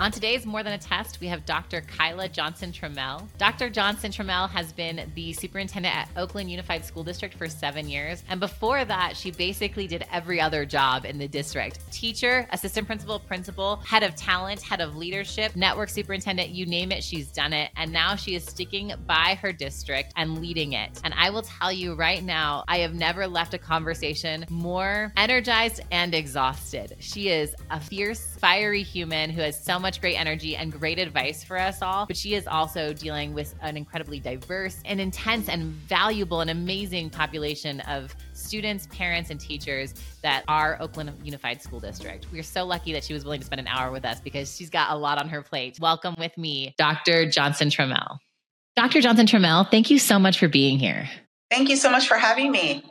On today's More Than a Test, we have Dr. Kyla Johnson Trammell. Dr. Johnson Trammell has been the superintendent at Oakland Unified School District for seven years. And before that, she basically did every other job in the district teacher, assistant principal, principal, head of talent, head of leadership, network superintendent, you name it, she's done it. And now she is sticking by her district and leading it. And I will tell you right now, I have never left a conversation more energized and exhausted. She is a fierce, fiery human who has so much great energy and great advice for us all. But she is also dealing with an incredibly diverse and intense and valuable and amazing population of students, parents, and teachers that are Oakland Unified School District. We are so lucky that she was willing to spend an hour with us because she's got a lot on her plate. Welcome with me, Dr. Johnson Trammell. Dr. Johnson Trammell, thank you so much for being here. Thank you so much for having me.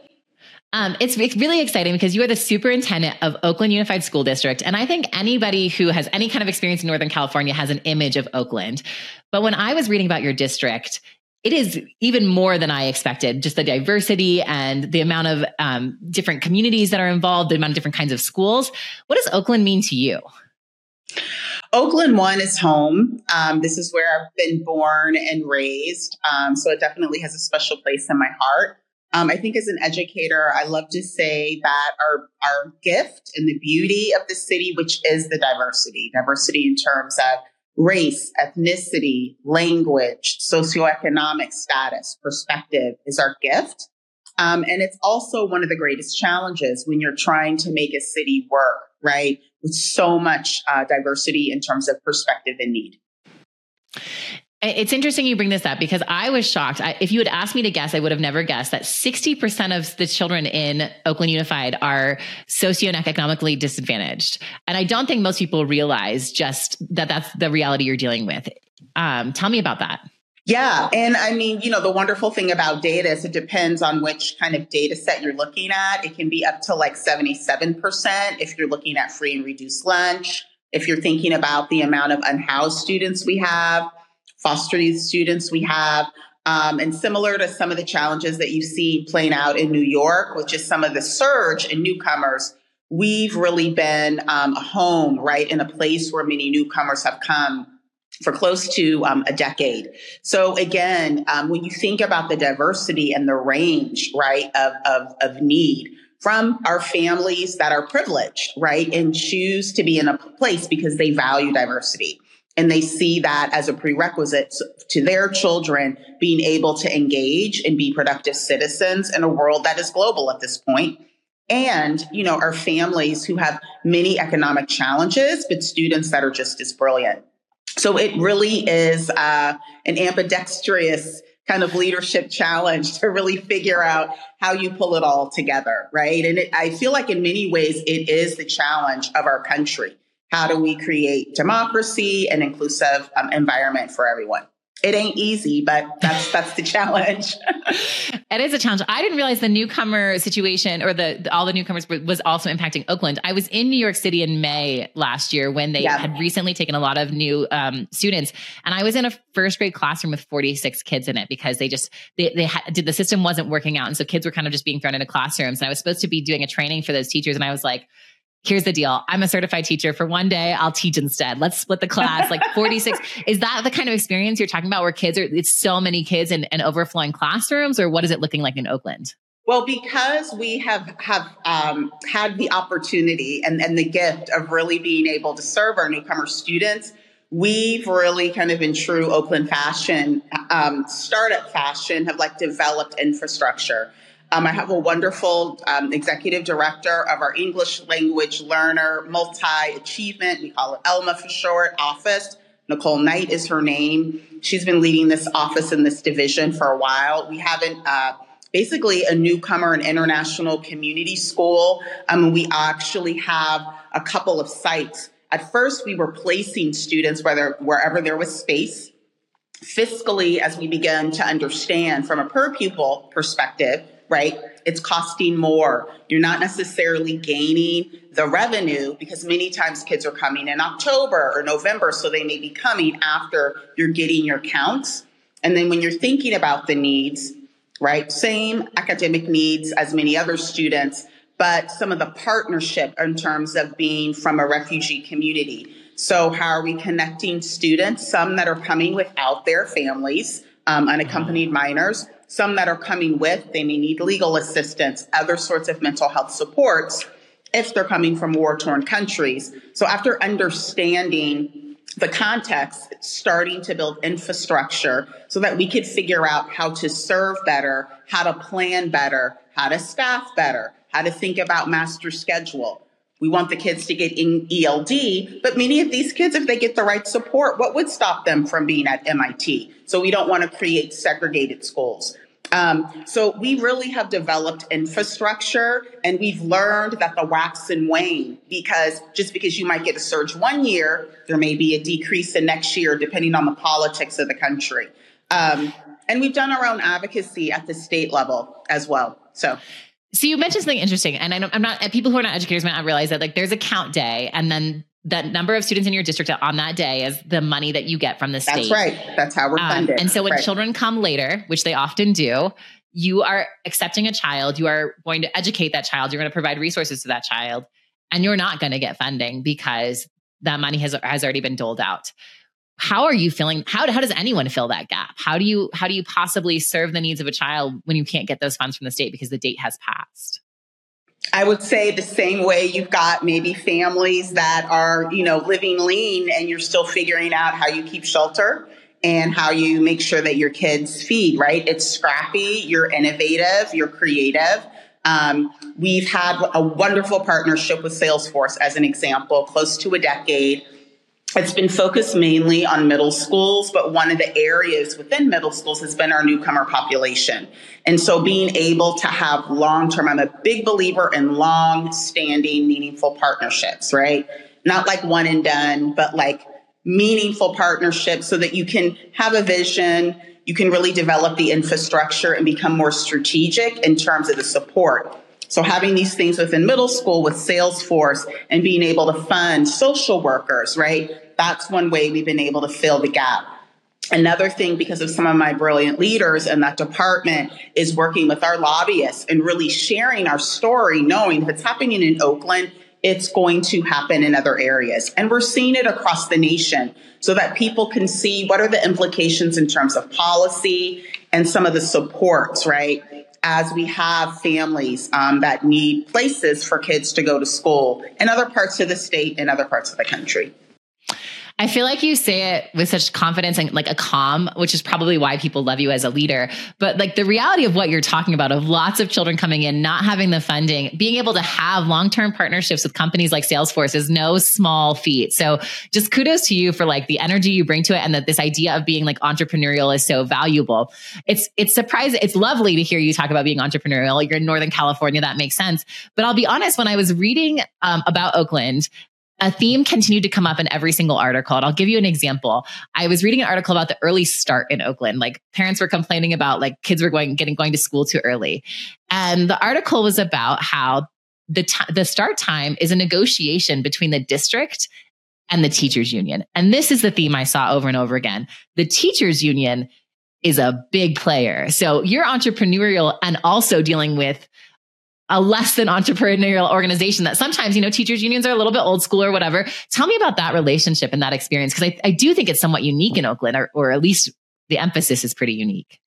Um, it's, it's really exciting because you are the superintendent of Oakland Unified School District. And I think anybody who has any kind of experience in Northern California has an image of Oakland. But when I was reading about your district, it is even more than I expected. Just the diversity and the amount of um, different communities that are involved, the amount of different kinds of schools. What does Oakland mean to you? Oakland One is home. Um, this is where I've been born and raised. Um, so it definitely has a special place in my heart. Um, I think as an educator, I love to say that our, our gift and the beauty of the city, which is the diversity, diversity in terms of race, ethnicity, language, socioeconomic status, perspective is our gift. Um, and it's also one of the greatest challenges when you're trying to make a city work, right? With so much uh, diversity in terms of perspective and need. It's interesting you bring this up because I was shocked. I, if you had asked me to guess, I would have never guessed that 60% of the children in Oakland Unified are socioeconomically disadvantaged. And I don't think most people realize just that that's the reality you're dealing with. Um, tell me about that. Yeah. And I mean, you know, the wonderful thing about data is it depends on which kind of data set you're looking at. It can be up to like 77% if you're looking at free and reduced lunch. If you're thinking about the amount of unhoused students we have, foster youth students we have. Um, and similar to some of the challenges that you see playing out in New York, which is some of the surge in newcomers, we've really been um, a home, right, in a place where many newcomers have come for close to um, a decade. So again, um, when you think about the diversity and the range, right, of, of, of need from our families that are privileged, right, and choose to be in a place because they value diversity and they see that as a prerequisite to their children being able to engage and be productive citizens in a world that is global at this point. And you know our families who have many economic challenges but students that are just as brilliant. So it really is uh, an ambidextrous kind of leadership challenge to really figure out how you pull it all together right? And it, i feel like in many ways it is the challenge of our country how do we create democracy and inclusive um, environment for everyone? It ain't easy, but that's that's the challenge. it is a challenge. I didn't realize the newcomer situation or the, the, all the newcomers was also impacting Oakland. I was in New York City in May last year when they yeah. had recently taken a lot of new um, students, and I was in a first grade classroom with forty six kids in it because they just they they had, did the system wasn't working out, and so kids were kind of just being thrown into classrooms. And I was supposed to be doing a training for those teachers, and I was like here's the deal. I'm a certified teacher. For one day, I'll teach instead. Let's split the class. Like 46. is that the kind of experience you're talking about where kids are, it's so many kids and, and overflowing classrooms, or what is it looking like in Oakland? Well, because we have have um, had the opportunity and, and the gift of really being able to serve our newcomer students, we've really kind of in true Oakland fashion, um, startup fashion, have like developed infrastructure. Um, I have a wonderful um, executive director of our English language learner multi achievement, we call it ELLMA for short, office. Nicole Knight is her name. She's been leading this office in this division for a while. We haven't uh, basically a newcomer and international community school. Um, we actually have a couple of sites. At first, we were placing students whether wherever there was space. Fiscally, as we began to understand from a per pupil perspective, right? It's costing more. You're not necessarily gaining the revenue because many times kids are coming in October or November, so they may be coming after you're getting your counts. And then when you're thinking about the needs, right? Same academic needs as many other students, but some of the partnership in terms of being from a refugee community. So, how are we connecting students? Some that are coming without their families, um, unaccompanied minors, some that are coming with, they may need legal assistance, other sorts of mental health supports if they're coming from war torn countries. So, after understanding the context, starting to build infrastructure so that we could figure out how to serve better, how to plan better, how to staff better, how to think about master schedule. We want the kids to get in ELD, but many of these kids, if they get the right support, what would stop them from being at MIT? So we don't want to create segregated schools. Um, so we really have developed infrastructure and we've learned that the wax and wane because just because you might get a surge one year, there may be a decrease the next year depending on the politics of the country. Um, and we've done our own advocacy at the state level as well. So so you mentioned something interesting, and I am not people who are not educators might not realize that like there's a count day, and then that number of students in your district on that day is the money that you get from the state. That's right. That's how we're um, funded. Um, and so when right. children come later, which they often do, you are accepting a child. You are going to educate that child. You're going to provide resources to that child, and you're not going to get funding because that money has has already been doled out how are you feeling how, how does anyone fill that gap how do you how do you possibly serve the needs of a child when you can't get those funds from the state because the date has passed I would say the same way you've got maybe families that are, you know, living lean and you're still figuring out how you keep shelter and how you make sure that your kids feed, right? It's scrappy, you're innovative, you're creative. Um, we've had a wonderful partnership with Salesforce as an example, close to a decade it's been focused mainly on middle schools, but one of the areas within middle schools has been our newcomer population. And so being able to have long term, I'm a big believer in long standing, meaningful partnerships, right? Not like one and done, but like meaningful partnerships so that you can have a vision, you can really develop the infrastructure and become more strategic in terms of the support. So having these things within middle school with Salesforce and being able to fund social workers, right? That's one way we've been able to fill the gap. Another thing, because of some of my brilliant leaders in that department, is working with our lobbyists and really sharing our story, knowing if it's happening in Oakland, it's going to happen in other areas. And we're seeing it across the nation so that people can see what are the implications in terms of policy and some of the supports, right? as we have families um, that need places for kids to go to school in other parts of the state and other parts of the country. I feel like you say it with such confidence and like a calm, which is probably why people love you as a leader. But like the reality of what you're talking about, of lots of children coming in, not having the funding, being able to have long term partnerships with companies like Salesforce is no small feat. So just kudos to you for like the energy you bring to it and that this idea of being like entrepreneurial is so valuable. It's, it's surprising. It's lovely to hear you talk about being entrepreneurial. You're in Northern California. That makes sense. But I'll be honest, when I was reading um, about Oakland, a theme continued to come up in every single article. And I'll give you an example. I was reading an article about the early start in Oakland. Like parents were complaining about like kids were going getting going to school too early. And the article was about how the t- the start time is a negotiation between the district and the teachers union. And this is the theme I saw over and over again. The teachers union is a big player. So you're entrepreneurial and also dealing with a less than entrepreneurial organization that sometimes, you know, teachers unions are a little bit old school or whatever. Tell me about that relationship and that experience. Cause I, I do think it's somewhat unique in Oakland or, or at least the emphasis is pretty unique.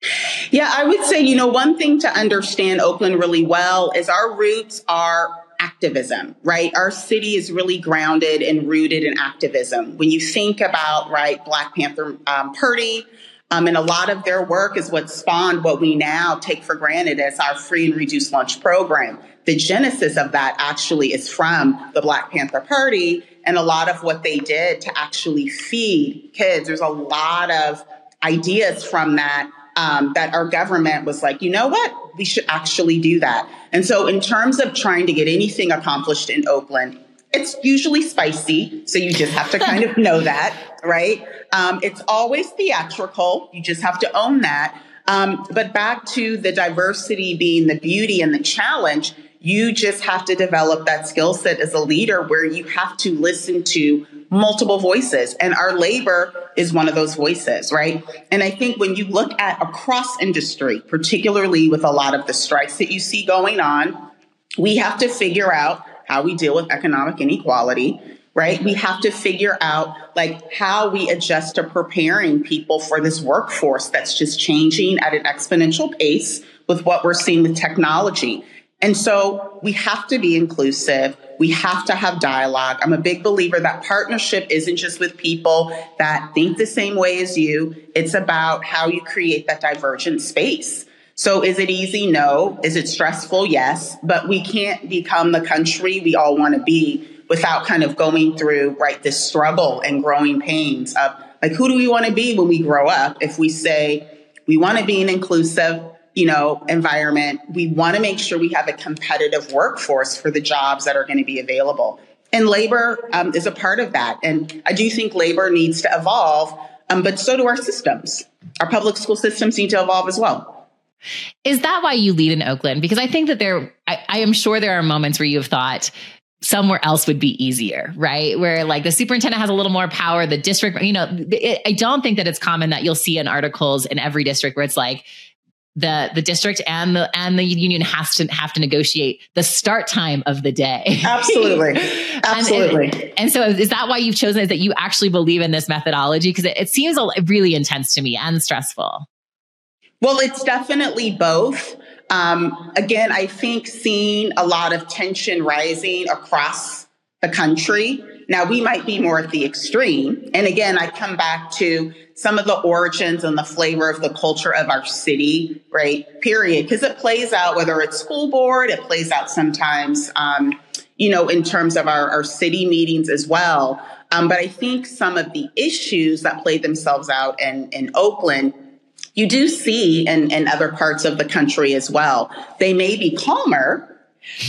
Yeah, I would say, you know, one thing to understand Oakland really well is our roots are activism, right? Our city is really grounded and rooted in activism. When you think about, right, Black Panther um, Party, um, and a lot of their work is what spawned what we now take for granted as our free and reduced lunch program. The genesis of that actually is from the Black Panther Party and a lot of what they did to actually feed kids. There's a lot of ideas from that um, that our government was like, you know what? We should actually do that. And so, in terms of trying to get anything accomplished in Oakland, it's usually spicy. So you just have to kind of know that, right? Um, it's always theatrical. You just have to own that. Um, but back to the diversity being the beauty and the challenge, you just have to develop that skill set as a leader where you have to listen to multiple voices. And our labor is one of those voices, right? And I think when you look at across industry, particularly with a lot of the strikes that you see going on, we have to figure out how we deal with economic inequality. right? We have to figure out like how we adjust to preparing people for this workforce that's just changing at an exponential pace with what we're seeing with technology. And so we have to be inclusive. We have to have dialogue. I'm a big believer that partnership isn't just with people that think the same way as you. It's about how you create that divergent space. So is it easy? No. Is it stressful? Yes. But we can't become the country we all want to be without kind of going through, right, this struggle and growing pains of like, who do we want to be when we grow up? If we say we want to be an inclusive, you know, environment, we want to make sure we have a competitive workforce for the jobs that are going to be available. And labor um, is a part of that. And I do think labor needs to evolve, um, but so do our systems. Our public school systems need to evolve as well. Is that why you lead in Oakland? Because I think that there, I, I am sure there are moments where you have thought, somewhere else would be easier, right? Where like the superintendent has a little more power, the district, you know, it, I don't think that it's common that you'll see in articles in every district where it's like the the district and the and the union has to have to negotiate the start time of the day. Absolutely, absolutely. and, and, and, so, is that why you've chosen? Is that you actually believe in this methodology? Because it, it seems really intense to me and stressful. Well, it's definitely both. Um, again, I think seeing a lot of tension rising across the country. Now, we might be more at the extreme. And again, I come back to some of the origins and the flavor of the culture of our city, right? Period. Because it plays out, whether it's school board, it plays out sometimes, um, you know, in terms of our, our city meetings as well. Um, but I think some of the issues that played themselves out in, in Oakland you do see in, in other parts of the country as well. They may be calmer,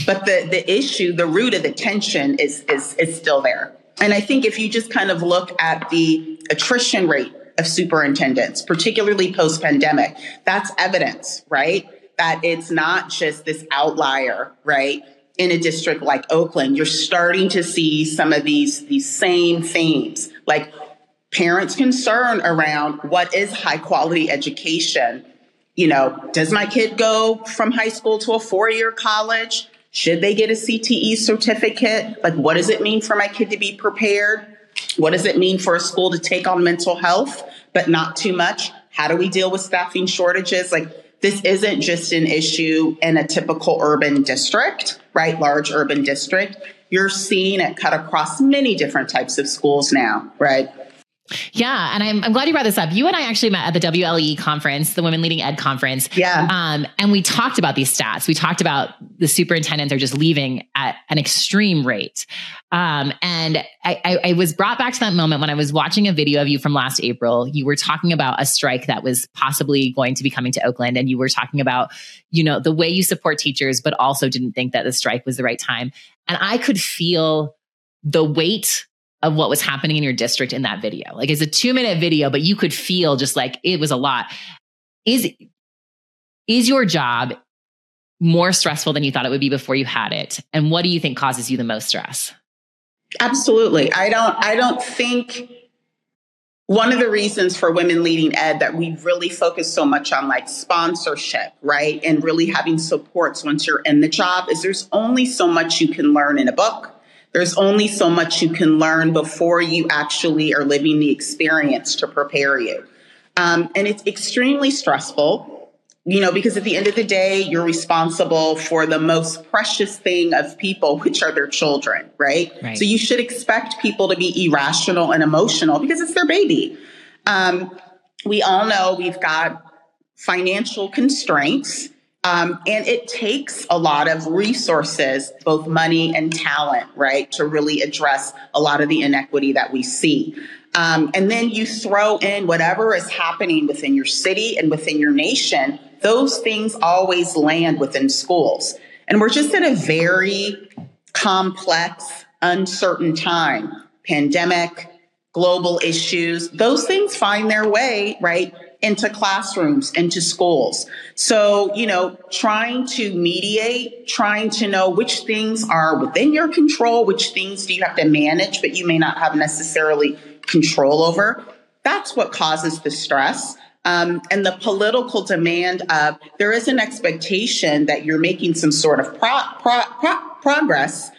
but the, the issue, the root of the tension is, is, is still there. And I think if you just kind of look at the attrition rate of superintendents, particularly post pandemic, that's evidence, right? That it's not just this outlier, right? In a district like Oakland, you're starting to see some of these, these same themes, like parents' concern around what is high quality education. You know, does my kid go from high school to a four year college? Should they get a CTE certificate? Like, what does it mean for my kid to be prepared? What does it mean for a school to take on mental health, but not too much? How do we deal with staffing shortages? Like, this isn't just an issue in a typical urban district, right? Large urban district. You're seeing it cut across many different types of schools now, right? Yeah. And I'm, I'm glad you brought this up. You and I actually met at the WLE conference, the Women Leading Ed conference. Yeah. Um, and we talked about these stats. We talked about the superintendents are just leaving at an extreme rate. Um, and I, I, I was brought back to that moment when I was watching a video of you from last April. You were talking about a strike that was possibly going to be coming to Oakland. And you were talking about, you know, the way you support teachers, but also didn't think that the strike was the right time. And I could feel the weight of what was happening in your district in that video. Like it's a two minute video, but you could feel just like it was a lot. Is, is your job more stressful than you thought it would be before you had it? And what do you think causes you the most stress? Absolutely. I don't, I don't think one of the reasons for women leading ed that we really focus so much on like sponsorship, right? And really having supports once you're in the job is there's only so much you can learn in a book there's only so much you can learn before you actually are living the experience to prepare you. Um, and it's extremely stressful, you know, because at the end of the day, you're responsible for the most precious thing of people, which are their children, right? right. So you should expect people to be irrational and emotional because it's their baby. Um, we all know we've got financial constraints um, and it takes a lot of resources, both money and talent, right, to really address a lot of the inequity that we see. Um, and then you throw in whatever is happening within your city and within your nation, those things always land within schools. And we're just in a very complex, uncertain time. Pandemic, global issues, those things find their way, right, into classrooms, into schools. So, you know, trying to mediate, trying to know which things are within your control, which things do you have to manage, but you may not have necessarily control over. That's what causes the stress. Um, and the political demand of there is an expectation that you're making some sort of pro- pro- pro- progress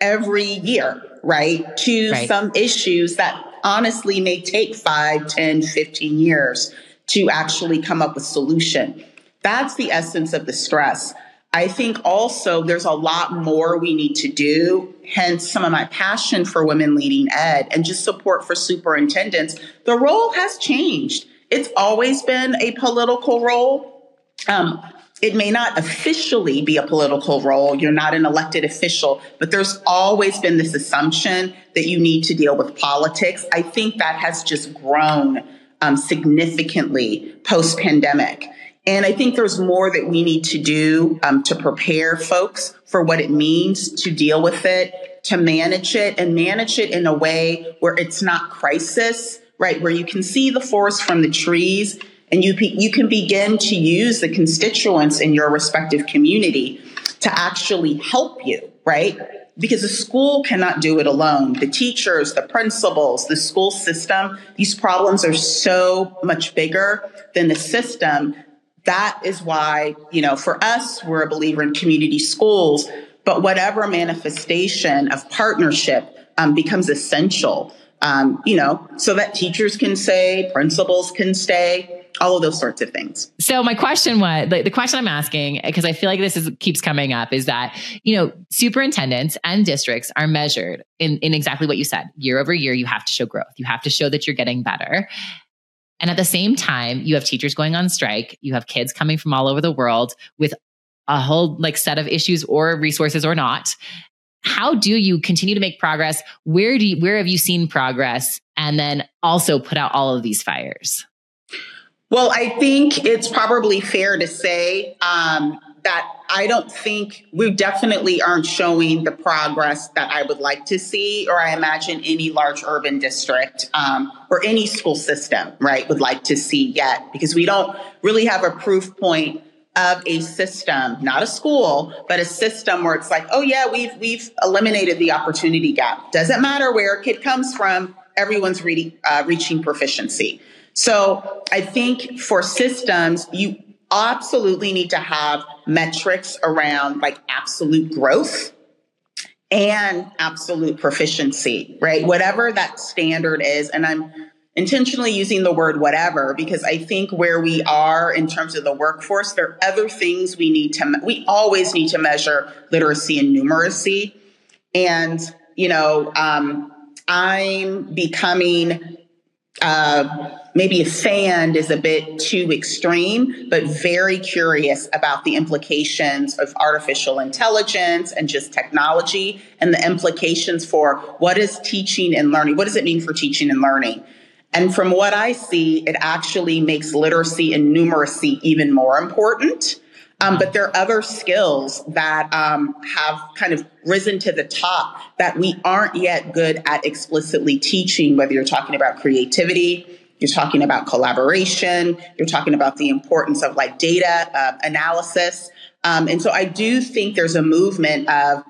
every year right? To right. some issues that honestly may take 5, 10, 15 years to actually come up with solution. That's the essence of the stress. I think also there's a lot more we need to do, hence some of my passion for women leading ed and just support for superintendents. The role has changed. It's always been a political role. Um, it may not officially be a political role. You're not an elected official, but there's always been this assumption that you need to deal with politics. I think that has just grown um, significantly post pandemic. And I think there's more that we need to do um, to prepare folks for what it means to deal with it, to manage it, and manage it in a way where it's not crisis, right? Where you can see the forest from the trees and you, you can begin to use the constituents in your respective community to actually help you, right? Because the school cannot do it alone. The teachers, the principals, the school system, these problems are so much bigger than the system that is why, you know, for us, we're a believer in community schools, but whatever manifestation of partnership um, becomes essential, um, you know, so that teachers can stay, principals can stay, all of those sorts of things. So my question was the, the question I'm asking, because I feel like this is keeps coming up, is that, you know, superintendents and districts are measured in, in exactly what you said. Year over year, you have to show growth. You have to show that you're getting better. And at the same time, you have teachers going on strike, you have kids coming from all over the world with a whole like set of issues or resources or not. How do you continue to make progress? Where do you, where have you seen progress? And then also put out all of these fires? Well, I think it's probably fair to say um, that I don't think we definitely aren't showing the progress that I would like to see, or I imagine any large urban district um, or any school system, right, would like to see yet, because we don't really have a proof point of a system, not a school, but a system where it's like, oh yeah, we've we've eliminated the opportunity gap. Doesn't matter where a kid comes from, everyone's reading, uh, reaching proficiency. So I think for systems, you absolutely need to have metrics around like absolute growth and absolute proficiency, right? Whatever that standard is. And I'm intentionally using the word whatever because I think where we are in terms of the workforce, there are other things we need to, we always need to measure literacy and numeracy. And, you know, um, I'm becoming, uh, maybe a fan is a bit too extreme, but very curious about the implications of artificial intelligence and just technology and the implications for what is teaching and learning? What does it mean for teaching and learning? And from what I see, it actually makes literacy and numeracy even more important. Um, but there are other skills that um, have kind of risen to the top that we aren't yet good at explicitly teaching, whether you're talking about creativity, you're talking about collaboration. You're talking about the importance of like data uh, analysis. Um, and so I do think there's a movement of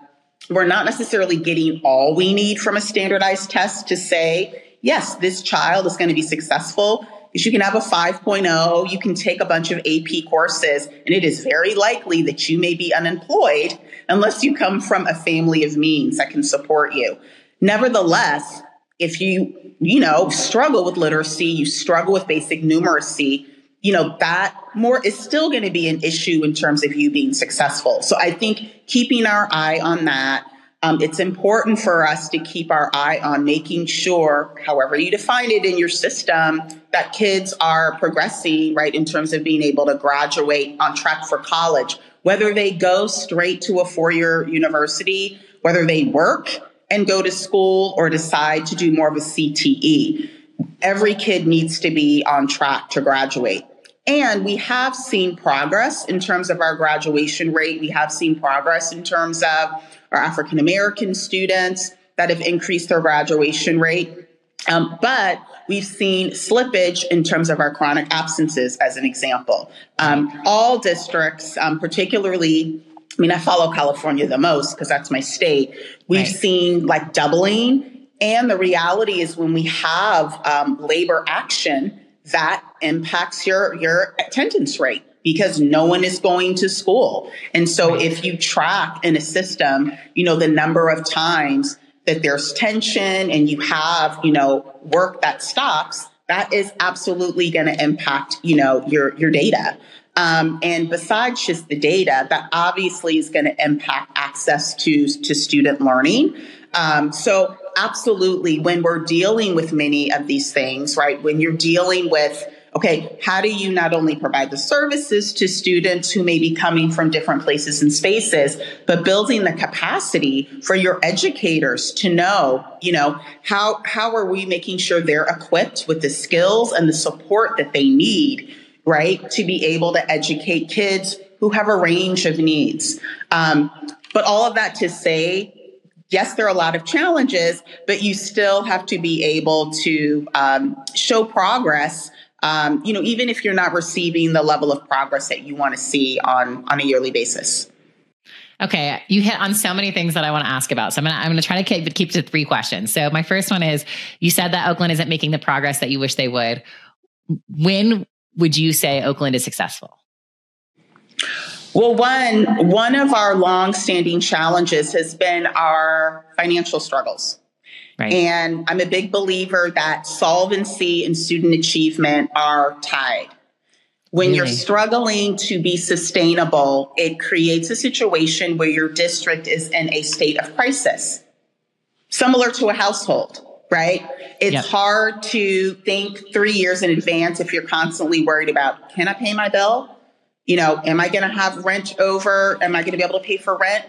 we're not necessarily getting all we need from a standardized test to say, yes, this child is going to be successful. You can have a 5.0, you can take a bunch of AP courses, and it is very likely that you may be unemployed unless you come from a family of means that can support you. Nevertheless, if you, you know, struggle with literacy, you struggle with basic numeracy, you know, that more is still going to be an issue in terms of you being successful. So I think keeping our eye on that, um, it's important for us to keep our eye on making sure, however you define it in your system, that kids are progressing, right, in terms of being able to graduate on track for college, whether they go straight to a four year university, whether they work and go to school or decide to do more of a CTE. Every kid needs to be on track to graduate. And we have seen progress in terms of our graduation rate. We have seen progress in terms of our African American students that have increased their graduation rate. Um, but we've seen slippage in terms of our chronic absences, as an example. Um, all districts, um, particularly I mean, I follow California the most because that's my state. We've right. seen like doubling. And the reality is when we have um, labor action, that impacts your, your attendance rate because no one is going to school. And so if you track in a system, you know, the number of times that there's tension and you have, you know, work that stops, that is absolutely going to impact, you know, your, your data. Um, and besides just the data, that obviously is going to impact access to, to student learning. Um, so absolutely, when we're dealing with many of these things, right, when you're dealing with okay, how do you not only provide the services to students who may be coming from different places and spaces, but building the capacity for your educators to know, you know, how, how are we making sure they're equipped with the skills and the support that they need, right, to be able to educate kids who have a range of needs. Um, but all of that to say, yes, there are a lot of challenges, but you still have to be able to um, show progress um, you know, even if you're not receiving the level of progress that you want to see on on a yearly basis. Okay, you hit on so many things that I want to ask about. So I'm gonna I'm gonna try to keep keep to three questions. So my first one is: you said that Oakland isn't making the progress that you wish they would. When would you say Oakland is successful? Well, one one of our long-standing challenges has been our financial struggles. Right. And I'm a big believer that solvency and student achievement are tied. When really? you're struggling to be sustainable, it creates a situation where your district is in a state of crisis, similar to a household, right? It's yep. hard to think three years in advance if you're constantly worried about can I pay my bill? You know, am I going to have rent over? Am I going to be able to pay for rent?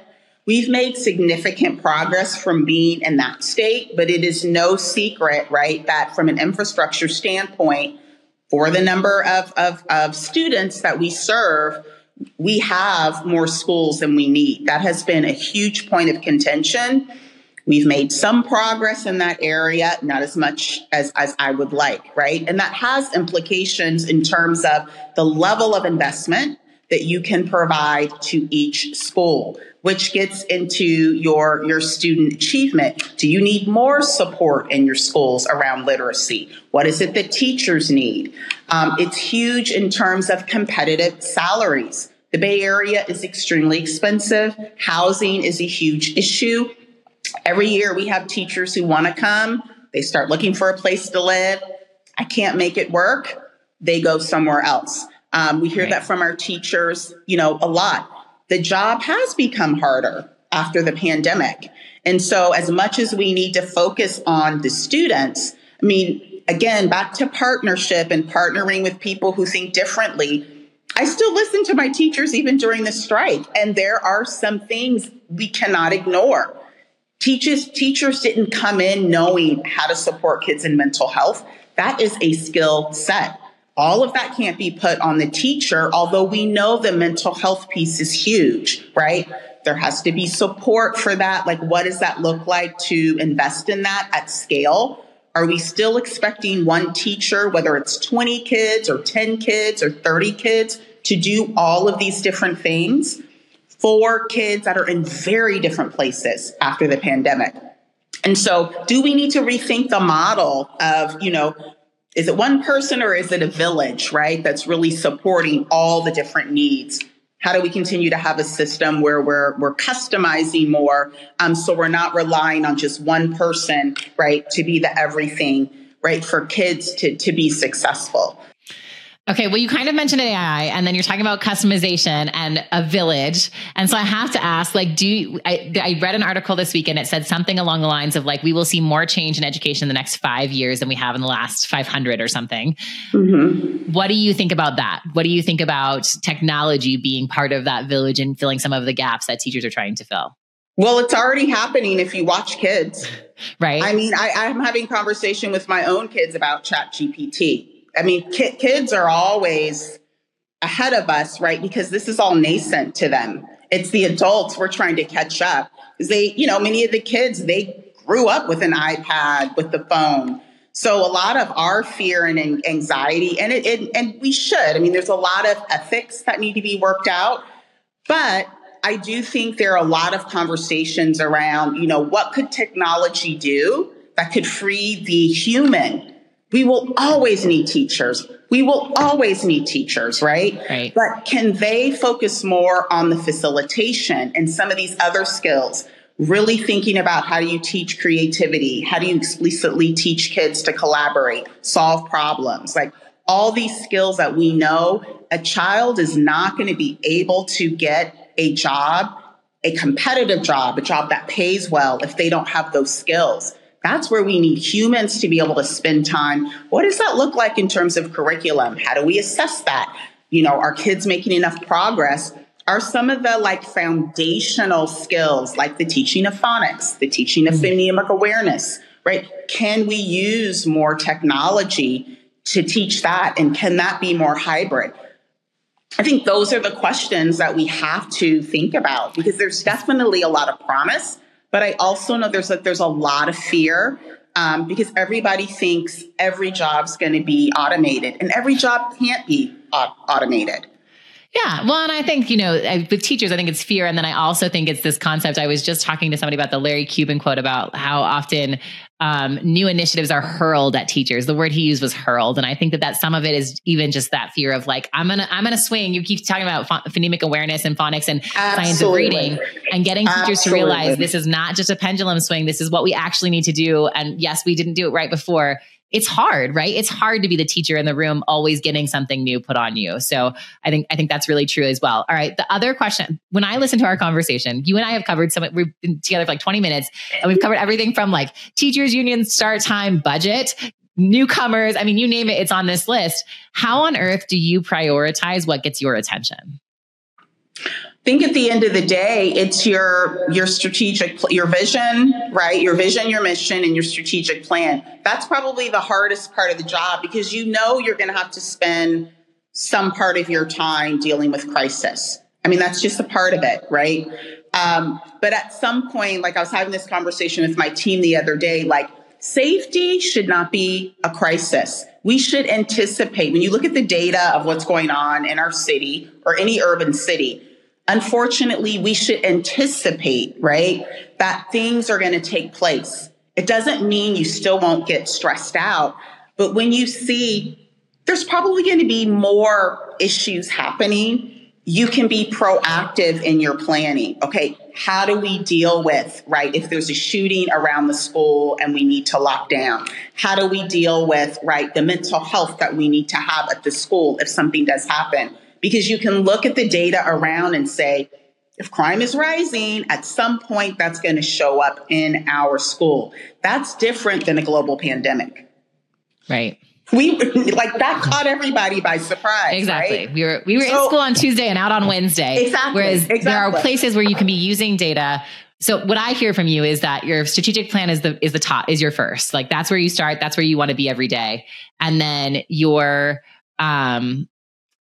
We've made significant progress from being in that state, but it is no secret, right, that from an infrastructure standpoint, for the number of, of, of students that we serve, we have more schools than we need. That has been a huge point of contention. We've made some progress in that area, not as much as, as I would like, right? And that has implications in terms of the level of investment that you can provide to each school which gets into your, your student achievement. Do you need more support in your schools around literacy? What is it that teachers need? Um, it's huge in terms of competitive salaries. The Bay Area is extremely expensive. Housing is a huge issue. Every year we have teachers who want to come. They start looking for a place to live. I can't make it work. They go somewhere else. Um, we hear right. that from our teachers, you know, a lot the job has become harder after the pandemic. And so, as much as we need to focus on the students, I mean, again, back to partnership and partnering with people who think differently. I still listen to my teachers even during the strike, and there are some things we cannot ignore. Teachers, teachers didn't come in knowing how to support kids in mental health. That is a skill set. All of that can't be put on the teacher, although we know the mental health piece is huge, right? There has to be support for that. Like, what does that look like to invest in that at scale? Are we still expecting one teacher, whether it's 20 kids or 10 kids or 30 kids, to do all of these different things for kids that are in very different places after the pandemic? And so, do we need to rethink the model of, you know, is it one person or is it a village, right? That's really supporting all the different needs. How do we continue to have a system where we're we're customizing more, um, so we're not relying on just one person, right, to be the everything, right, for kids to to be successful. Okay, well, you kind of mentioned AI, and then you're talking about customization and a village, and so I have to ask, like, do you, I, I read an article this week, and it said something along the lines of like, we will see more change in education in the next five years than we have in the last 500 or something. Mm-hmm. What do you think about that? What do you think about technology being part of that village and filling some of the gaps that teachers are trying to fill? Well, it's already happening if you watch kids. Right. I mean, I, I'm having conversation with my own kids about Chat GPT I mean, ki- kids are always ahead of us, right? Because this is all nascent to them. It's the adults we're trying to catch up. Because they, you know, many of the kids, they grew up with an iPad, with the phone. So a lot of our fear and anxiety, and it, it, and we should. I mean, there's a lot of ethics that need to be worked out, but I do think there are a lot of conversations around, you know, what could technology do that could free the human we will always need teachers. We will always need teachers, right? Right. But can they focus more on the facilitation and some of these other skills really thinking about how do you teach creativity? How do you explicitly teach kids to collaborate, solve problems? Like all these skills that we know a child is not going to be able to get a job, a competitive job, a job that pays well if they don't have those skills. That's where we need humans to be able to spend time. What does that look like in terms of curriculum? How do we assess that? You know, are kids making enough progress? Are some of the like foundational skills, like the teaching of phonics, the teaching of mm-hmm. phonemic awareness, right? Can we use more technology to teach that? And can that be more hybrid? I think those are the questions that we have to think about because there's definitely a lot of promise, but I also know there's a, there's a lot of fear um, because everybody thinks every job's going to be automated, and every job can't be automated. Yeah. Well, and I think, you know, with teachers, I think it's fear. And then I also think it's this concept. I was just talking to somebody about the Larry Cuban quote about how often um, new initiatives are hurled at teachers. The word he used was hurled. And I think that that some of it is even just that fear of like, I'm to, I'm to swing. You keep talking about phonemic awareness and phonics and Absolutely. science of reading and getting teachers Absolutely. to realize this is not just a pendulum swing. This is what we actually need to do. And yes, we didn't do it right before it's hard, right? It's hard to be the teacher in the room, always getting something new put on you. So I think I think that's really true as well. All right. The other question, when I listen to our conversation, you and I have covered some. We've been together for like 20 minutes, and we've covered everything from like teachers union start time budget newcomers. I mean, you name it, it's on this list. How on earth do you prioritize what gets your attention? Think at the end of the day it's your your strategic your vision right? Your vision your mission and your strategic plan. That's probably the hardest part of the job because you know you're going to have to spend some part of your time dealing with crisis. I mean that's just a part of it right? Um, but at some point like i was having this conversation with my team the other day like safety should not be a crisis. We should anticipate when you look at the data of what's going on in our city or any urban city unfortunately, we should anticipate, right, that things are going to take place. It doesn't mean you still won't get stressed out, but when you see there's probably going to be more issues happening, you can be proactive in your planning. Okay, how do we deal with, right, if there's a shooting around the school and we need to lock down? How do we deal with, right, the mental health that we need to have at the school if something does happen? Because you can look at the data around and say, if crime is rising, at some point that's going to show up in our school. That's different than a global pandemic. Right. We like that caught everybody by surprise. Exactly. Right? We were we were so, in school on Tuesday and out on Wednesday. Exactly. Whereas exactly. there are places where you can be using data so what I hear from you is that your strategic plan is the is the top is your first. Like that's where you start, that's where you want to be every day. And then your um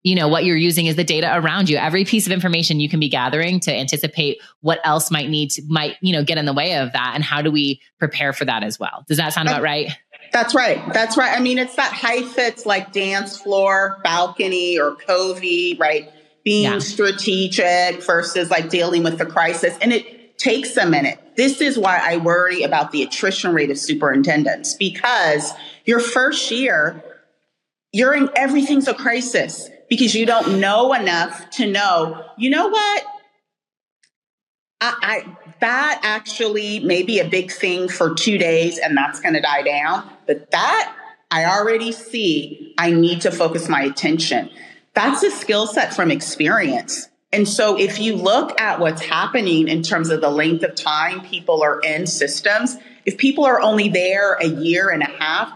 you know what you're using is the data around you. Every piece of information you can be gathering to anticipate what else might need to might you know get in the way of that and how do we prepare for that as well? Does that sound about right? That's right. That's right. I mean it's that Heifetz like dance floor balcony or covey right? Being yeah. strategic versus like dealing with the crisis. And it takes a minute. This is why i worry about the attrition rate of superintendents because your first year you're in everything's a crisis because you don't know enough to know, you know what? I, I that actually may be a big thing for two days and that's going to die down. But that I already see I need to focus my attention. That's a skill set from experience. And so if you look at what's happening in terms of the length of time people are in systems, if people are only there a year and a half,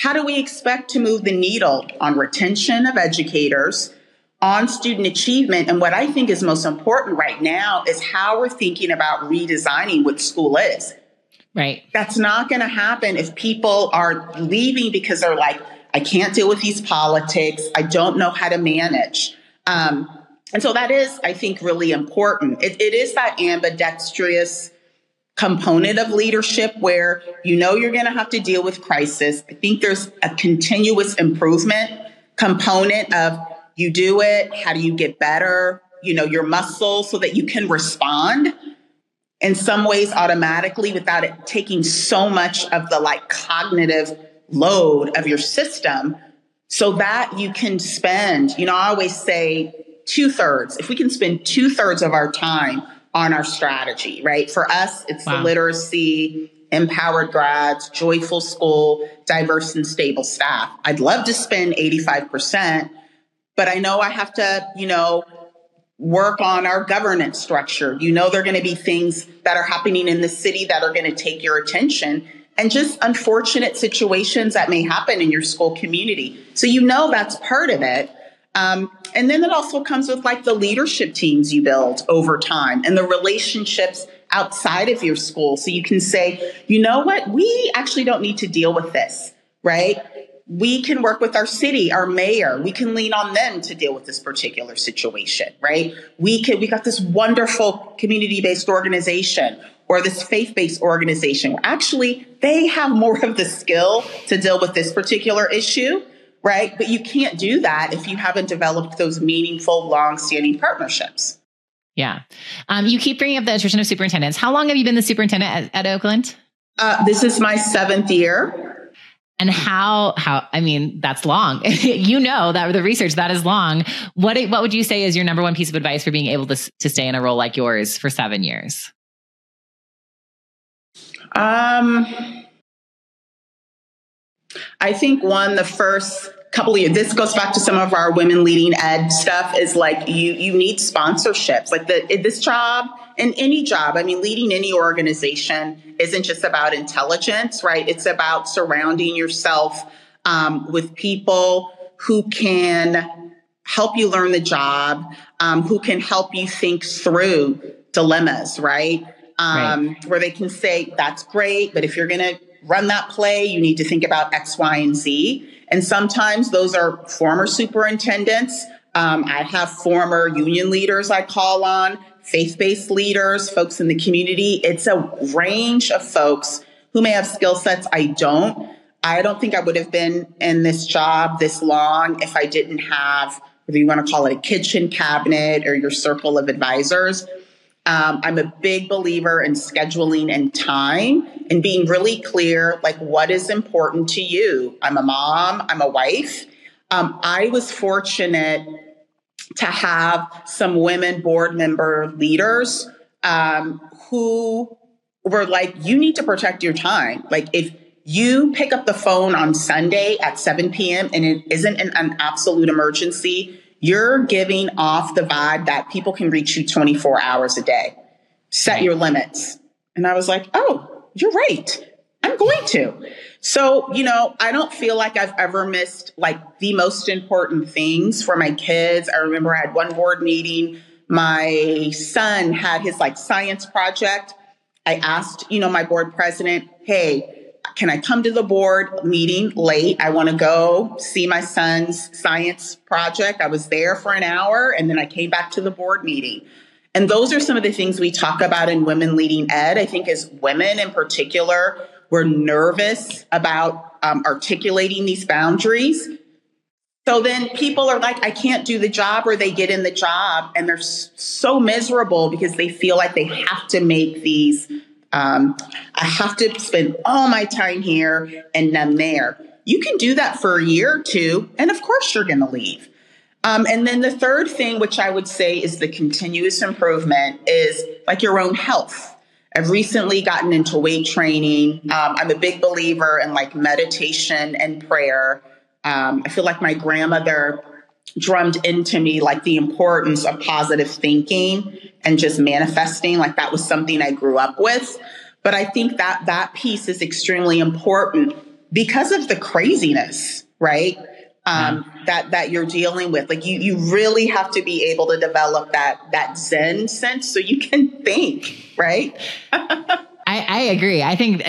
how do we expect to move the needle on retention of educators, on student achievement? And what I think is most important right now is how we're thinking about redesigning what school is. Right. That's not going to happen if people are leaving because they're like, I can't deal with these politics. I don't know how to manage. Um, and so that is, I think, really important. it, it is that ambidextrous component of leadership where you know you're going to have to deal with crisis. I think there's a continuous improvement component of you do it, how do you get better, you know, your muscles so that you can respond in some ways automatically without it taking so much of the like cognitive load of your system so that you can spend, you know, I always say two thirds. If we can spend two thirds of our time on our strategy, right? For us, it's wow. the literacy, empowered grads, joyful school, diverse and stable staff. I'd love to spend 85%, but I know I have to, you know, work on our governance structure. You know, there are going to be things that are happening in the city that are going to take your attention and just unfortunate situations that may happen in your school community. So, you know, that's part of it. Um, and then it also comes with like the leadership teams you build over time and the relationships outside of your school. So you can say, you know what? We actually don't need to deal with this, right? We can work with our city, our mayor. We can lean on them to deal with this particular situation, right? We can, we got this wonderful community based organization or this faith based organization. Actually, they have more of the skill to deal with this particular issue right? But you can't do that if you haven't developed those meaningful, long standing partnerships. Yeah. Um, you keep bringing up the attrition of superintendents. How long have you been the superintendent at, at Oakland? Uh, this is my seventh year. And how, how, I mean, that's long. you know that the research that is long. What, what would you say is your number one piece of advice for being able to, to stay in a role like yours for seven years? Um, I think one, the first couple of years, this goes back to some of our women leading ed stuff is like you, you need sponsorships. Like the, this job and any job, I mean, leading any organization isn't just about intelligence, right? It's about surrounding yourself um, with people who can help you learn the job, um, who can help you think through dilemmas, right? Um, right? Where they can say, that's great, but if you're going to run that play, you need to think about X, Y, and Z. And sometimes those are former superintendents. Um, I have former union leaders I call on, faith based leaders, folks in the community. It's a range of folks who may have skill sets I don't. I don't think I would have been in this job this long if I didn't have, whether you want to call it a kitchen cabinet or your circle of advisors. Um, I'm a big believer in scheduling and time and being really clear, like what is important to you. I'm a mom, I'm a wife. Um, I was fortunate to have some women board member leaders um, who were like, you need to protect your time. Like, if you pick up the phone on Sunday at 7 p.m. and it isn't an, an absolute emergency, you're giving off the vibe that people can reach you 24 hours a day. Set your limits. And I was like, oh, you're right. I'm going to. So, you know, I don't feel like I've ever missed like the most important things for my kids. I remember I had one board meeting. My son had his like science project. I asked, you know, my board president, hey, can I come to the board meeting late? I want to go see my son's science project. I was there for an hour and then I came back to the board meeting. And those are some of the things we talk about in Women Leading Ed. I think as women in particular, we're nervous about um, articulating these boundaries. So then people are like, I can't do the job, or they get in the job and they're so miserable because they feel like they have to make these um, I have to spend all my time here and none there. You can do that for a year or two, and of course, you're going to leave. Um, and then the third thing, which I would say is the continuous improvement, is like your own health. I've recently gotten into weight training. Um, I'm a big believer in like meditation and prayer. Um, I feel like my grandmother drummed into me like the importance of positive thinking and just manifesting like that was something i grew up with. But i think that that piece is extremely important because of the craziness right? Um, that that you're dealing with. Like you you really have to be able to develop that that zen sense so you can think right? I, I agree. I think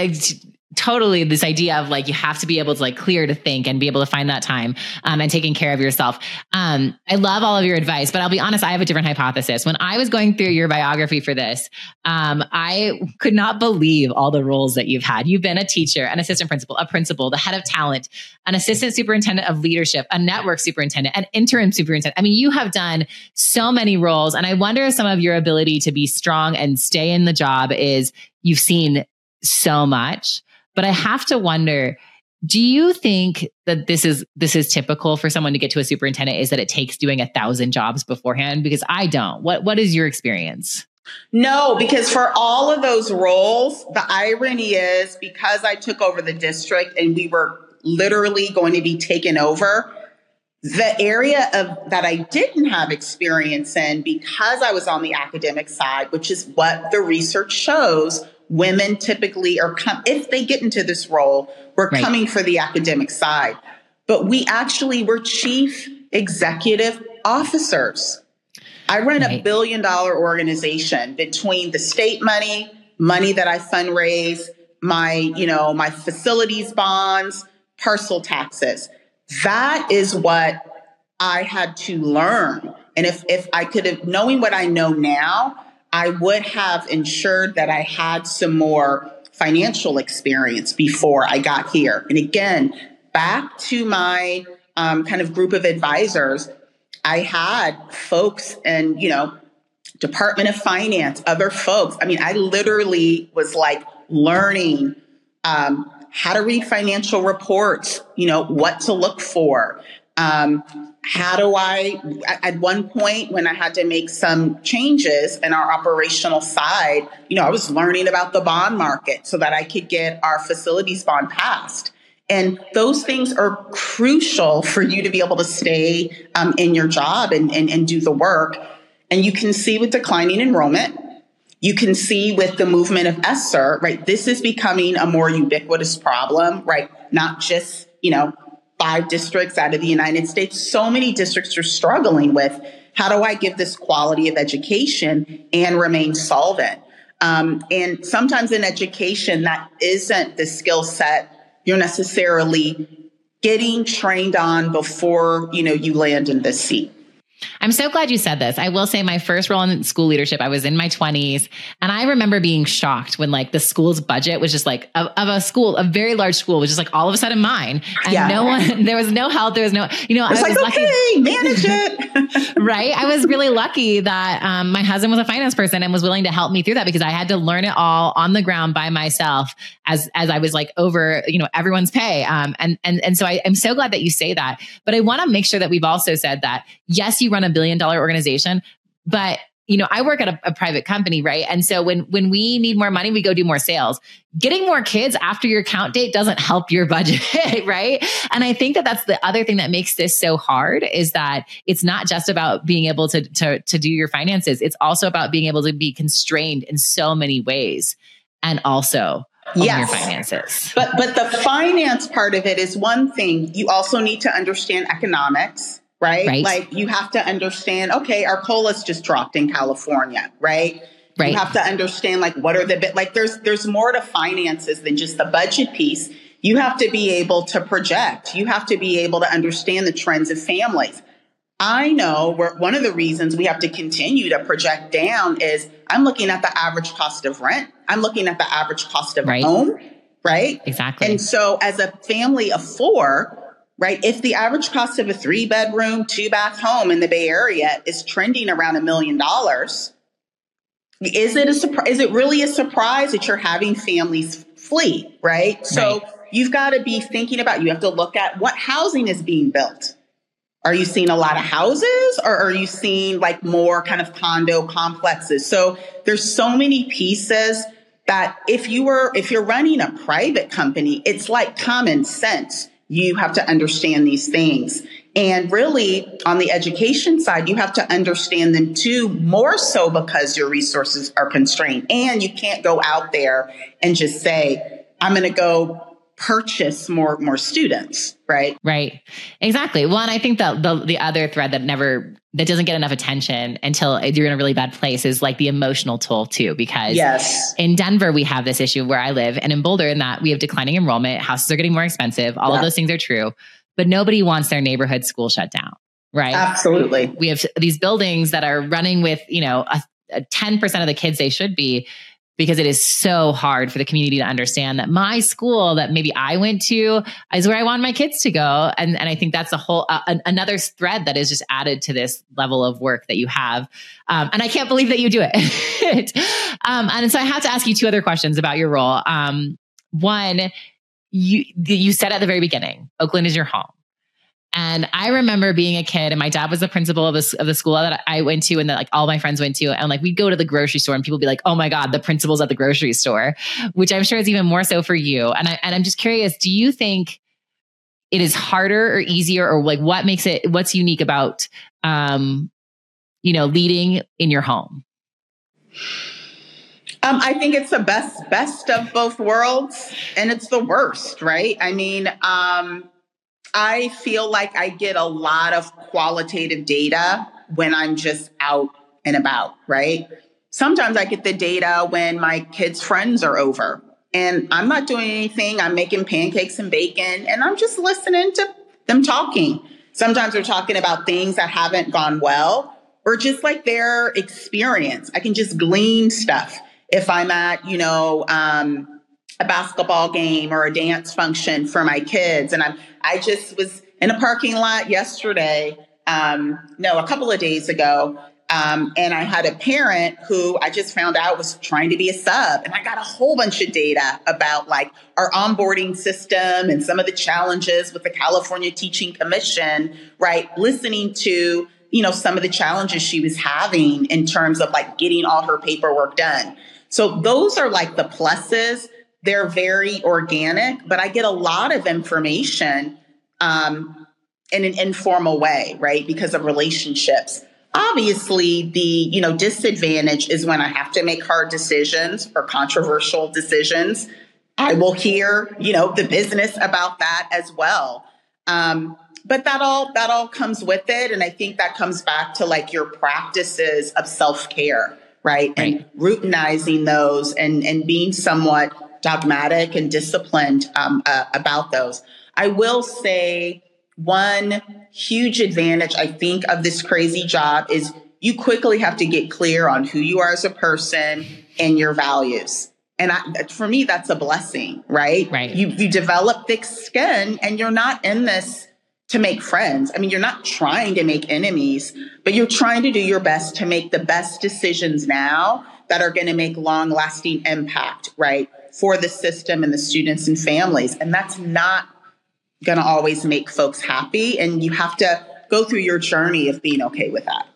totally this idea of like you have to be able to like clear to think and be able to find that time um, and taking care of yourself. Um, i love all of your advice but i'll be honest i have a different hypothesis. When i was going through your biography for this um, i could not believe all the roles that you've had. You've been a teacher an assistant principal a principal the head of talent an assistant superintendent of leadership a network superintendent an interim superintendent. I mean you have done so many roles and i wonder if some of your ability to be strong and stay in the job is you've seen so much but I have to wonder, do you think that this is this is typical for someone to get to a superintendent is that it takes doing a thousand jobs beforehand? Because I don't. What what is your experience? No, because for all of those roles, the irony is because I took over the district and we were literally going to be taken over, the area of that I didn't have experience in because I was on the academic side, which is what the research shows, women typically are come if they get into this role, we're right. coming for the academic side. But we actually were chief executive officers. I run right. a billion dollar organization between the state money, money that I fundraise, my, you know, my facilities bonds, parcel taxes. That is what I had to learn. And if, if I could have, knowing what I know now, I would have ensured that I had some more financial experience before I got here. And again, back to my um, kind of group of advisors, I had folks and, you know, Department of Finance, other folks. I mean, I literally was like learning um, how to read financial reports, you know, what to look for. Um, how do I, at one point when I had to make some changes in our operational side, you know, I was learning about the bond market so that I could get our facilities bond passed. And those things are crucial for you to be able to stay um, in your job and, and, and do the work. And you can see with declining enrollment, you can see with the movement of ESSER, right? This is becoming a more ubiquitous problem, right? Not just, you know, five districts out of the United States. So many districts are struggling with how do I give this quality of education and remain solvent? Um, and sometimes in education, that isn't the skill set you're necessarily getting trained on before you know you land in the seat. I'm so glad you said this. I will say my first role in school leadership, I was in my 20s. And I remember being shocked when like the school's budget was just like of, of a school, a very large school was just like all of a sudden mine. And yeah. no one, there was no help. There was no, you know, I was like, lucky. okay, manage it. right. I was really lucky that um, my husband was a finance person and was willing to help me through that because I had to learn it all on the ground by myself as, as I was like over, you know, everyone's pay. Um, and, and, and so I, I'm so glad that you say that, but I want to make sure that we've also said that yes, you run a billion dollar organization, but you know, I work at a, a, private company, right? And so when when we need more money, we go do more sales. Getting more kids after your count date doesn't help your budget, right? And I think that that's the other thing that makes this so hard is that it's not just about being able to to to do your finances. It's also about being able to be constrained in so many ways, and also yes. your finances. But but the finance part of it is one thing. You also need to understand economics right? right? Like you have to understand, okay, our COLA's just dropped in California, right? Right. You have to understand like what are the bit like there's there's more to finances than just the budget piece. You have to be able to project. You have to be able to understand the trends of families. I know where one of the reasons we have to continue to project down is I'm looking at the average cost of rent. I'm looking at the average cost of right. home, right? Exactly. And so as a family of four, right? If the average cost of a three bedroom, two bath home in the Bay Area is trending around a million dollars, is it a surprise? Is it really a surprise that you're having families flee, right? So right. you've got to be thinking about, you have to look at what housing is being built. Are you seeing a lot of houses or are you seeing like more kind of condo complexes? So there's so many pieces that if you were, if you're running a private company, it's like common sense you have to understand these things. And really, on the education side, you have to understand them too, more so because your resources are constrained. And you can't go out there and just say, I'm going to go purchase more more students right right exactly well and i think that the the other thread that never that doesn't get enough attention until you're in a really bad place is like the emotional toll too because yes. in denver we have this issue where i live and in boulder in that we have declining enrollment houses are getting more expensive all yeah. of those things are true but nobody wants their neighborhood school shut down right? Absolutely. We have these buildings that are running with you know a, a 10% of the kids they should be because it is so hard for the community to understand that my school that maybe I went to is where I want my kids to go. And, and I think that's a whole, uh, another thread that is just added to this level of work that you have. Um, and I can't believe that you do it. um, and so I have to ask you two other questions about your role. Um, one, you, you said at the very beginning, Oakland is your home. And I remember being a kid, and my dad was the principal of the, of the school that I went to, and that like all my friends went to. And like we'd go to the grocery store, and people would be like, "Oh my god, the principal's at the grocery store," which I'm sure is even more so for you. And I and I'm just curious, do you think it is harder or easier, or like what makes it what's unique about um, you know, leading in your home? Um, I think it's the best best of both worlds, and it's the worst, right? I mean, um, I feel like I get a lot of qualitative data when I'm just out and about, right? Sometimes I get the data when my kids' friends are over and I'm not doing anything. I'm making pancakes and bacon and I'm just listening to them talking. Sometimes they're talking about things that haven't gone well or just like their experience. I can just glean stuff if I'm at, you know, um, a basketball game or a dance function for my kids. And I'm, I just was in a parking lot yesterday, um, no, a couple of days ago. Um, and I had a parent who I just found out was trying to be a sub. And I got a whole bunch of data about like our onboarding system and some of the challenges with the California Teaching Commission, right? Listening to, you know, some of the challenges she was having in terms of like getting all her paperwork done. So those are like the pluses they're very organic, but I get a lot of information um, in an informal way, right? Because of relationships. Obviously, the you know disadvantage is when I have to make hard decisions or controversial decisions. I will hear you know the business about that as well. Um, but that all that all comes with it, and I think that comes back to like your practices of self care, right? right? And routinizing those and and being somewhat dogmatic and disciplined um, uh, about those. I will say one huge advantage I think of this crazy job is you quickly have to get clear on who you are as a person and your values. And I, for me, that's a blessing, right? Right. You you develop thick skin, and you're not in this to make friends. I mean, you're not trying to make enemies, but you're trying to do your best to make the best decisions now that are going to make long lasting impact, right? For the system and the students and families. And that's not going to always make folks happy. And you have to go through your journey of being okay with that.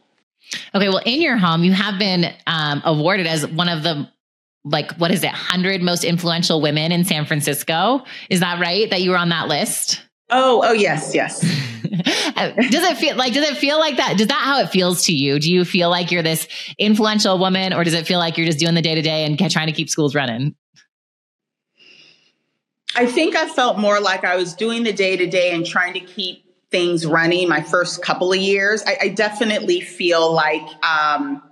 Okay. Well, in your home, you have been um, awarded as one of the like what is it 100 most influential women in san francisco is that right that you were on that list oh oh yes yes does it feel like does it feel like that does that how it feels to you do you feel like you're this influential woman or does it feel like you're just doing the day to day and trying to keep schools running I think I felt more like I was doing the day to day and trying to keep things running my first couple of years. I, I definitely feel like um,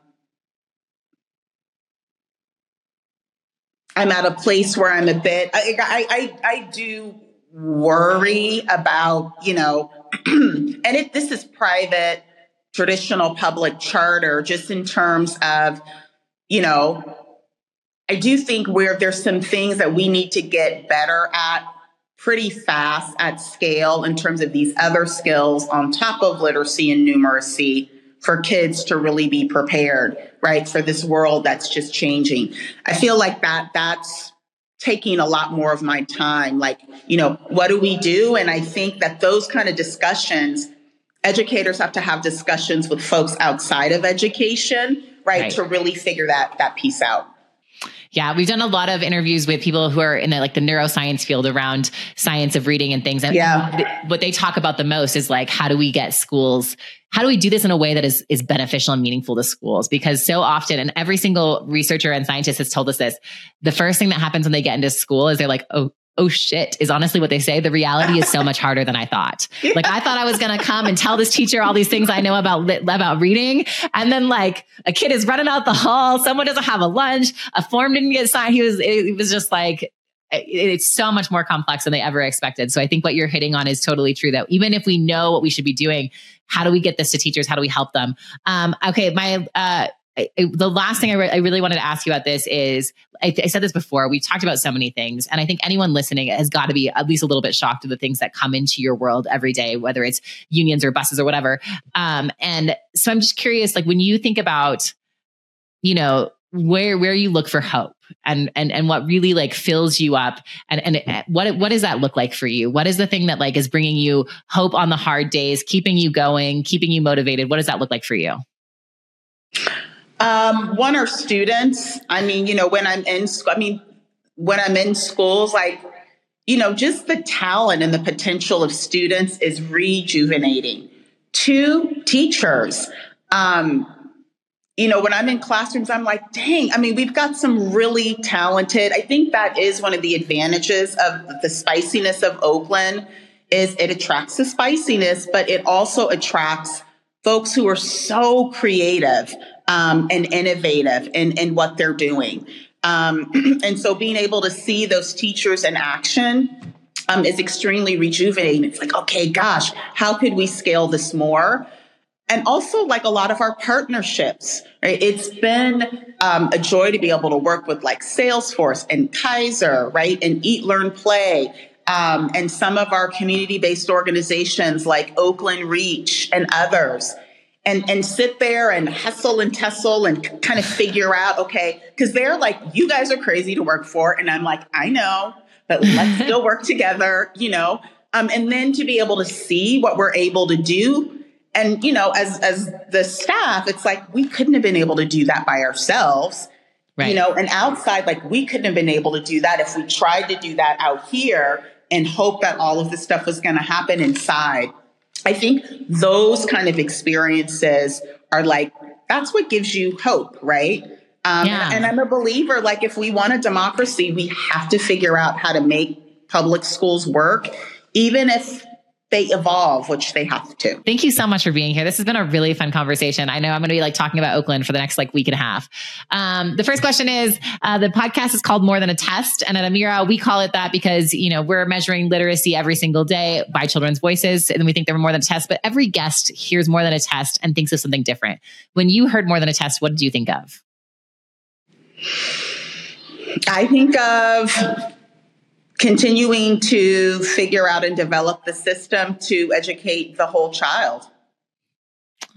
I'm at a place where I'm a bit, I, I, I, I do worry about, you know, and if this is private, traditional public charter, just in terms of, you know, I do think where there's some things that we need to get better at pretty fast at scale in terms of these other skills on top of literacy and numeracy for kids to really be prepared, right, for this world that's just changing. I feel like that that's taking a lot more of my time. Like, you know, what do we do? And I think that those kind of discussions, educators have to have discussions with folks outside of education, right, right. to really figure that that piece out. Yeah, we've done a lot of interviews with people who are in the like the neuroscience field around science of reading and things. And yeah. what they talk about the most is like how do we get schools how do we do this in a way that is is beneficial and meaningful to schools because so often and every single researcher and scientist has told us this the first thing that happens when they get into school is they're like oh oh shit is honestly what they say. The reality is so much harder than I thought. Like I thought I was going to come and tell this teacher all these things I know about about reading. And then like a kid is running out the hall. Someone doesn't have a lunch. A form didn't get signed. He was, it was just like, it's so much more complex than they ever expected. So I think what you're hitting on is totally true that even if we know what we should be doing, how do we get this to teachers? How do we help them? Um, okay. My, uh, I, the last thing I, re- I, really wanted to ask you about this is I, I, said this before. We've talked about so many things, and I think anyone listening has got to be at least a little bit shocked at the things that come into your world every day, whether it's unions or buses or whatever. Um, and so I'm just curious, like when you think about, you know, where where you look for hope and and and what really like fills you up and and what what does that look like for you what is the thing that like is bringing you hope on the hard days keeping you going keeping you motivated what does that look like for you um, one are students i mean you know when i'm in school, i mean when i'm in schools like you know just the talent and the potential of students is rejuvenating two teachers um, you know, when I'm in classrooms, I'm like, dang, I mean, we've got some really talented. I think that is one of the advantages of the spiciness of Oakland is it attracts the spiciness, but it also attracts folks who are so creative um, and innovative in, in what they're doing. Um, and so being able to see those teachers in action um, is extremely rejuvenating. It's like, okay, gosh, how could we scale this more? and also like a lot of our partnerships right it's been um, a joy to be able to work with like salesforce and kaiser right and eat learn play um, and some of our community-based organizations like oakland reach and others and and sit there and hustle and tussle and kind of figure out okay because they're like you guys are crazy to work for and i'm like i know but let's still work together you know? Um, and then to be able to see what we're able to do and you know as as the staff it's like we couldn't have been able to do that by ourselves right. you know? And outside like we couldn't have been able to do that if we tried to do that out here and hope that all of this stuff was going to happen inside i think those kind of experiences are like that's what gives you hope right um, yeah. and i'm a believer like if we want a democracy we have to figure out how to make public schools work even if they evolve, which they have to. Thank you so much for being here. This has been a really fun conversation. I know I'm going to be like talking about Oakland for the next like week and a half. Um, the first question is uh, the podcast is called More Than a Test. And at Amira, we call it that because, you know, we're measuring literacy every single day by children's voices. And we think they're more than a test, but every guest hears more than a test and thinks of something different. When you heard more than a test, what did you think of? I think of continuing to figure out and develop the system to educate the whole child.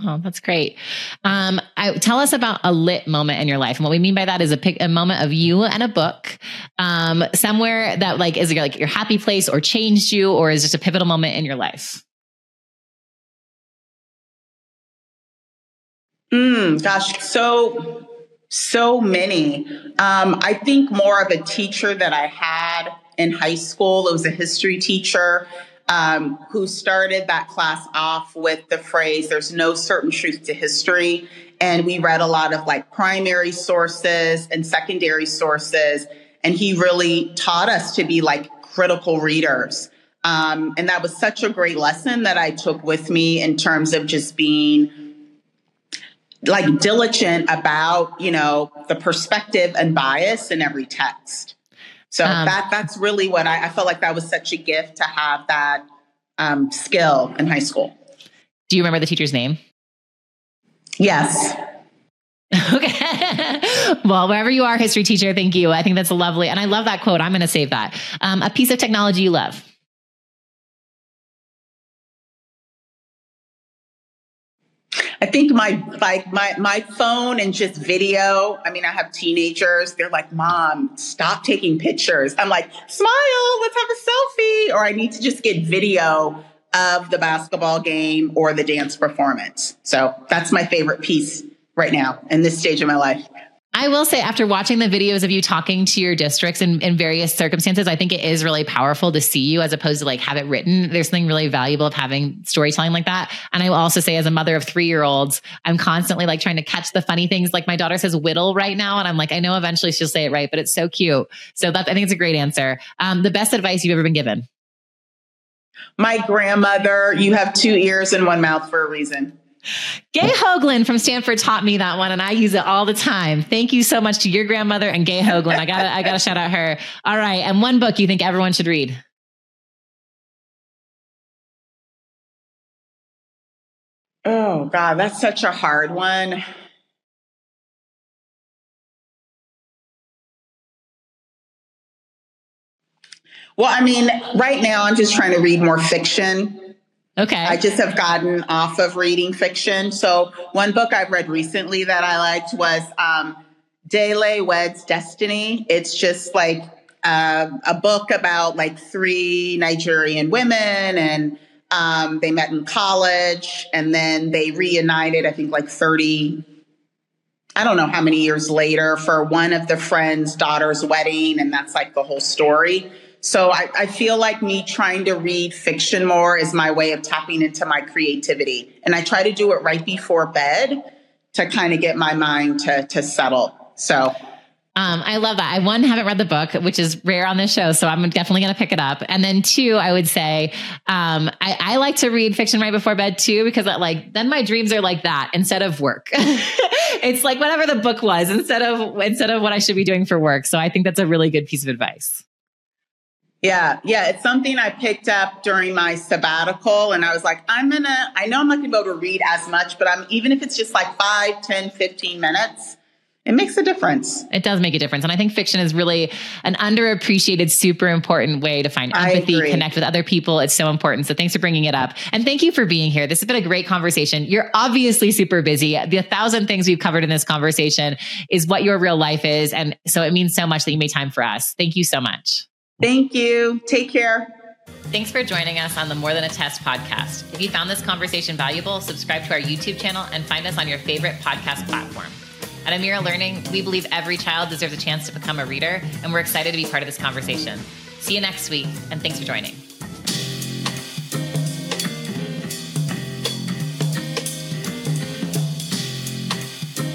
Oh, that's great. Um, I, tell us about a lit moment in your life. And what we mean by that is a, pic, a moment of you and a book, um, somewhere that like is like your happy place or changed you or is just a pivotal moment in your life. Mm, gosh, so so many. Um, I think more of a teacher that I had in high school. It was a history teacher um, who started that class off with the phrase, there's no certain truth to history. And we read a lot of like primary sources and secondary sources. And he really taught us to be like critical readers. Um, and that was such a great lesson that I took with me in terms of just being like diligent about, you know, the perspective and bias in every text. So um, that that's really what I, I, felt like that was such a gift to have that um, skill in high school. Do you remember the teacher's name? Yes. okay. well, wherever you are, history teacher, thank you. I think that's lovely. And I love that quote. I'm going to save that. Um, a piece of technology you love. I think my like my my phone and just video. I mean, I have teenagers. They're like, "Mom, stop taking pictures." I'm like, "Smile, let's have a selfie." Or I need to just get video of the basketball game or the dance performance. So that's my favorite piece right now in this stage of my life. I will say, after watching the videos of you talking to your districts in, in various circumstances, I think it is really powerful to see you as opposed to like have it written. There's something really valuable of having storytelling like that. And I will also say, as a mother of three year olds, I'm constantly like trying to catch the funny things. Like my daughter says whittle right now. And I'm like, I know eventually she'll say it right, but it's so cute. So that, I think it's a great answer. Um, the best advice you've ever been given? My grandmother, you have two ears and one mouth for a reason. Gay Hoagland from Stanford taught me that one, and I use it all the time. Thank you so much to your grandmother and Gay Hoagland. I gotta, I gotta shout out her. All right, and one book you think everyone should read. Oh God, that's such a hard one. Well, I mean, right now I'm just trying to read more fiction Okay. I just have gotten off of reading fiction. So one book I've read recently that I liked was um, Dele Weds Destiny. It's just like uh, a book about like three Nigerian women and um, they met in college and then they reunited, I think like 30, I don't know how many years later for one of the friend's daughter's wedding. And that's like the whole story. So I, I, feel like me trying to read fiction more is my way of tapping into my creativity. And I try to do it right before bed to kind of get my mind to, to settle. So um, I love that. I one haven't read the book, which is rare on this show, so I'm definitely going to pick it up. And then two, I would say um, I, I, like to read fiction right before bed too, because I, like then my dreams are like that instead of work. it's like whatever the book was instead of instead of what I should be doing for work. So I think that's a really good piece of advice. Yeah, yeah, it's something I picked up during my sabbatical, and I was like, I'm gonna. I know I'm not gonna be able to read as much, but I'm even if it's just like five, 10, 15 minutes it makes a difference. It does make a difference. And I think fiction is really an underappreciated, super important way to find empathy, connect with other people. It's so important. So thanks for bringing it up. And thank you for being here. This has been a great conversation. You're obviously super busy. The thousand things we've covered in this conversation is what your real life is. And so it means so much that you made time for us. Thank you so much. Thank you. Take care. Thanks for joining us on the More Than a Test podcast. If you found this conversation valuable, subscribe to our YouTube channel and find us on your favorite podcast platform. At Amira Learning, we believe every child deserves a chance to become a reader, and we're excited to be part of this conversation. See you next week, and thanks for joining.